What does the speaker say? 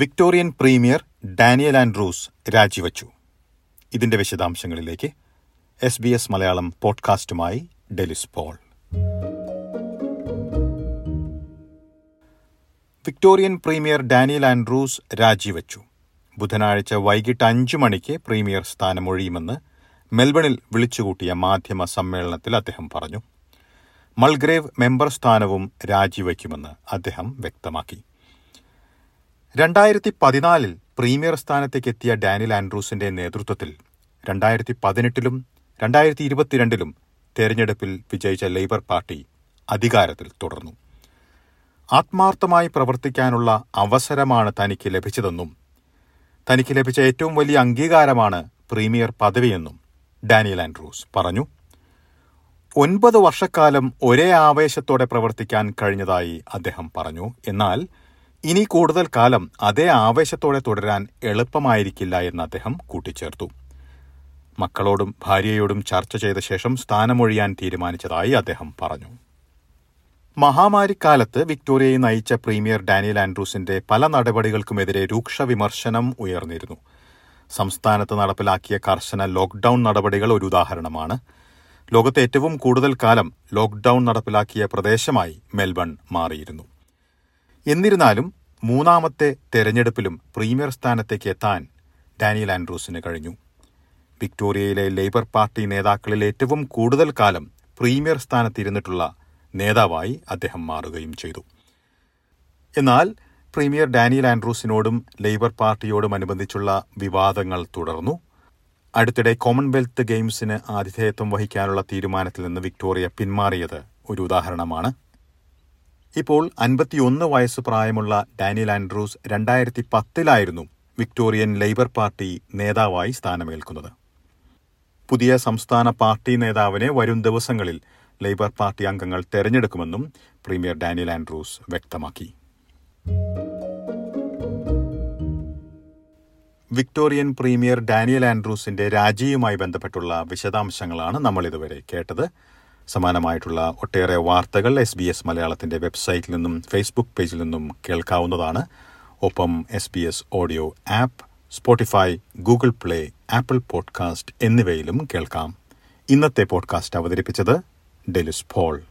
Victorian premier Daniel Andrews രാജിവച്ചു. ഇതിന്റെ വിശദാംശങ്ങളിലേക്ക് S B S Malayalam പോഡ്കാസ്റ്റുമായി Delys Paul. Victorian premier Daniel Andrews രാജിവച്ചു. ബുധനാഴ്ച വൈകിട്ട് അഞ്ചു മണിക്ക് പ്രീമിയർ സ്ഥാനമൊഴിയുമെന്ന് മെൽബണിൽ വിളിച്ചുകൂട്ടിയ മാധ്യമ സമ്മേളനത്തിൽ അദ്ദേഹം പറഞ്ഞു. മൾഗ്രേവ് മെമ്പർ സ്ഥാനവും രാജിവയ്ക്കുമെന്ന് അദ്ദേഹം വ്യക്തമാക്കി. രണ്ടായിരത്തി പതിനാലിൽ പ്രീമിയർ സ്ഥാനത്തേക്ക് എത്തിയ ഡാനിൽ ആൻഡ്രൂസിന്റെ നേതൃത്വത്തിൽ രണ്ടായിരത്തി പതിനെട്ടിലും രണ്ടായിരത്തി ഇരുപത്തിരണ്ടിലും തെരഞ്ഞെടുപ്പിൽ വിജയിച്ച ലേബർ പാർട്ടി അധികാരത്തിൽ തുടർന്നു. ആത്മാർത്ഥമായി പ്രവർത്തിക്കാനുള്ള അവസരമാണ് തനിക്ക് ലഭിച്ചതെന്നും തനിക്ക് ലഭിച്ച ഏറ്റവും വലിയ അംഗീകാരമാണ് പ്രീമിയർ പദവിയെന്നും ഡാനിയൽ ആൻഡ്രൂസ് പറഞ്ഞു. ഒൻപത് വർഷക്കാലം ഒരേ ആവേശത്തോടെ പ്രവർത്തിക്കാൻ കഴിഞ്ഞതായി അദ്ദേഹം പറഞ്ഞു. എന്നാൽ ഇനി കൂടുതൽ കാലം അതേ ആവേശത്തോടെ തുടരാൻ എളുപ്പമായിരിക്കില്ല എന്ന് അദ്ദേഹം കൂട്ടിച്ചേർത്തു. മക്കളോടും ഭാര്യയോടും ചർച്ച ചെയ്ത ശേഷം സ്ഥാനമൊഴിയാൻ തീരുമാനിച്ചതായി അദ്ദേഹം പറഞ്ഞു. മഹാമാരിക്കാലത്ത് വിക്ടോറിയയെ നയിച്ച പ്രീമിയർ ഡാനിയൽ ആൻഡ്രൂസിന്റെ പല നടപടികൾക്കുമെതിരെ രൂക്ഷ വിമർശനം ഉയർന്നിരുന്നു. സംസ്ഥാനത്ത് നടപ്പിലാക്കിയ കർശന ലോക്ഡൌൺ നടപടികൾ ഒരു ഉദാഹരണമാണ്. ലോകത്തെ ഏറ്റവും കൂടുതൽ കാലം ലോക്ഡൌൺ നടപ്പിലാക്കിയ പ്രദേശമായി മെൽബൺ മാറിയിരുന്നു. എന്നിരുന്നാലും മൂന്നാമത്തെ തെരഞ്ഞെടുപ്പിലും പ്രീമിയർ സ്ഥാനത്തേക്ക് എത്താൻ ഡാനിയൽ ആൻഡ്രൂസിന് കഴിഞ്ഞു. വിക്ടോറിയയിലെ ലേബർ പാർട്ടി നേതാക്കളിൽ ഏറ്റവും കൂടുതൽ കാലം പ്രീമിയർ സ്ഥാനത്തിരുന്നിട്ടുള്ള നേതാവായി അദ്ദേഹം മാറുകയും ചെയ്തു. എന്നാൽ പ്രീമിയർ ഡാനിയൽ ആൻഡ്രൂസിനോടും ലേബർ പാർട്ടിയോടും അനുബന്ധിച്ചുള്ള വിവാദങ്ങൾ തുടർന്നു. അടുത്തിടെ കോമൺവെൽത്ത് ഗെയിംസിന് ആതിഥേയത്വം വഹിക്കാനുള്ള തീരുമാനത്തിൽ നിന്ന് വിക്ടോറിയ പിന്മാറിയത് ഒരു ഉദാഹരണമാണ്. ഇപ്പോൾ അൻപത്തിയൊന്ന് വയസ്സ് പ്രായമുള്ള ഡാനിയൽ ആൻഡ്രൂസ് രണ്ടായിരത്തി പത്തിലായിരുന്നു വിക്ടോറിയൻ ലേബർ പാർട്ടി നേതാവായി സ്ഥാനമേൽക്കുന്നത്. പുതിയ സംസ്ഥാന പാർട്ടി നേതാവിനെ വരും ദിവസങ്ങളിൽ ലേബർ പാർട്ടി അംഗങ്ങൾ തെരഞ്ഞെടുക്കുമെന്നും പ്രീമിയർ ഡാനിയൽ ആൻഡ്രൂസ് വ്യക്തമാക്കി. വിക്ടോറിയൻ പ്രീമിയർ ഡാനിയൽ ആൻഡ്രൂസിന്റെ രാജിയുമായി ബന്ധപ്പെട്ടുള്ള വിശദാംശങ്ങളാണ് നമ്മൾ ഇതുവരെ കേട്ടത്. സമാനമായിട്ടുള്ള ഒട്ടേറെ വാർത്തകൾ എസ് ബി എസ് മലയാളത്തിന്റെ വെബ്സൈറ്റിൽ നിന്നും ഫേസ്ബുക്ക് പേജിൽ നിന്നും കേൾക്കാവുന്നതാണ്. ഒപ്പം S B S audio app Spotify Google Play Apple podcast എന്നിവയിലും കേൾക്കാം. ഇന്നത്തെ പോഡ്കാസ്റ്റ് അവതരിപ്പിച്ചത് ഡെലിസ് പോൾ.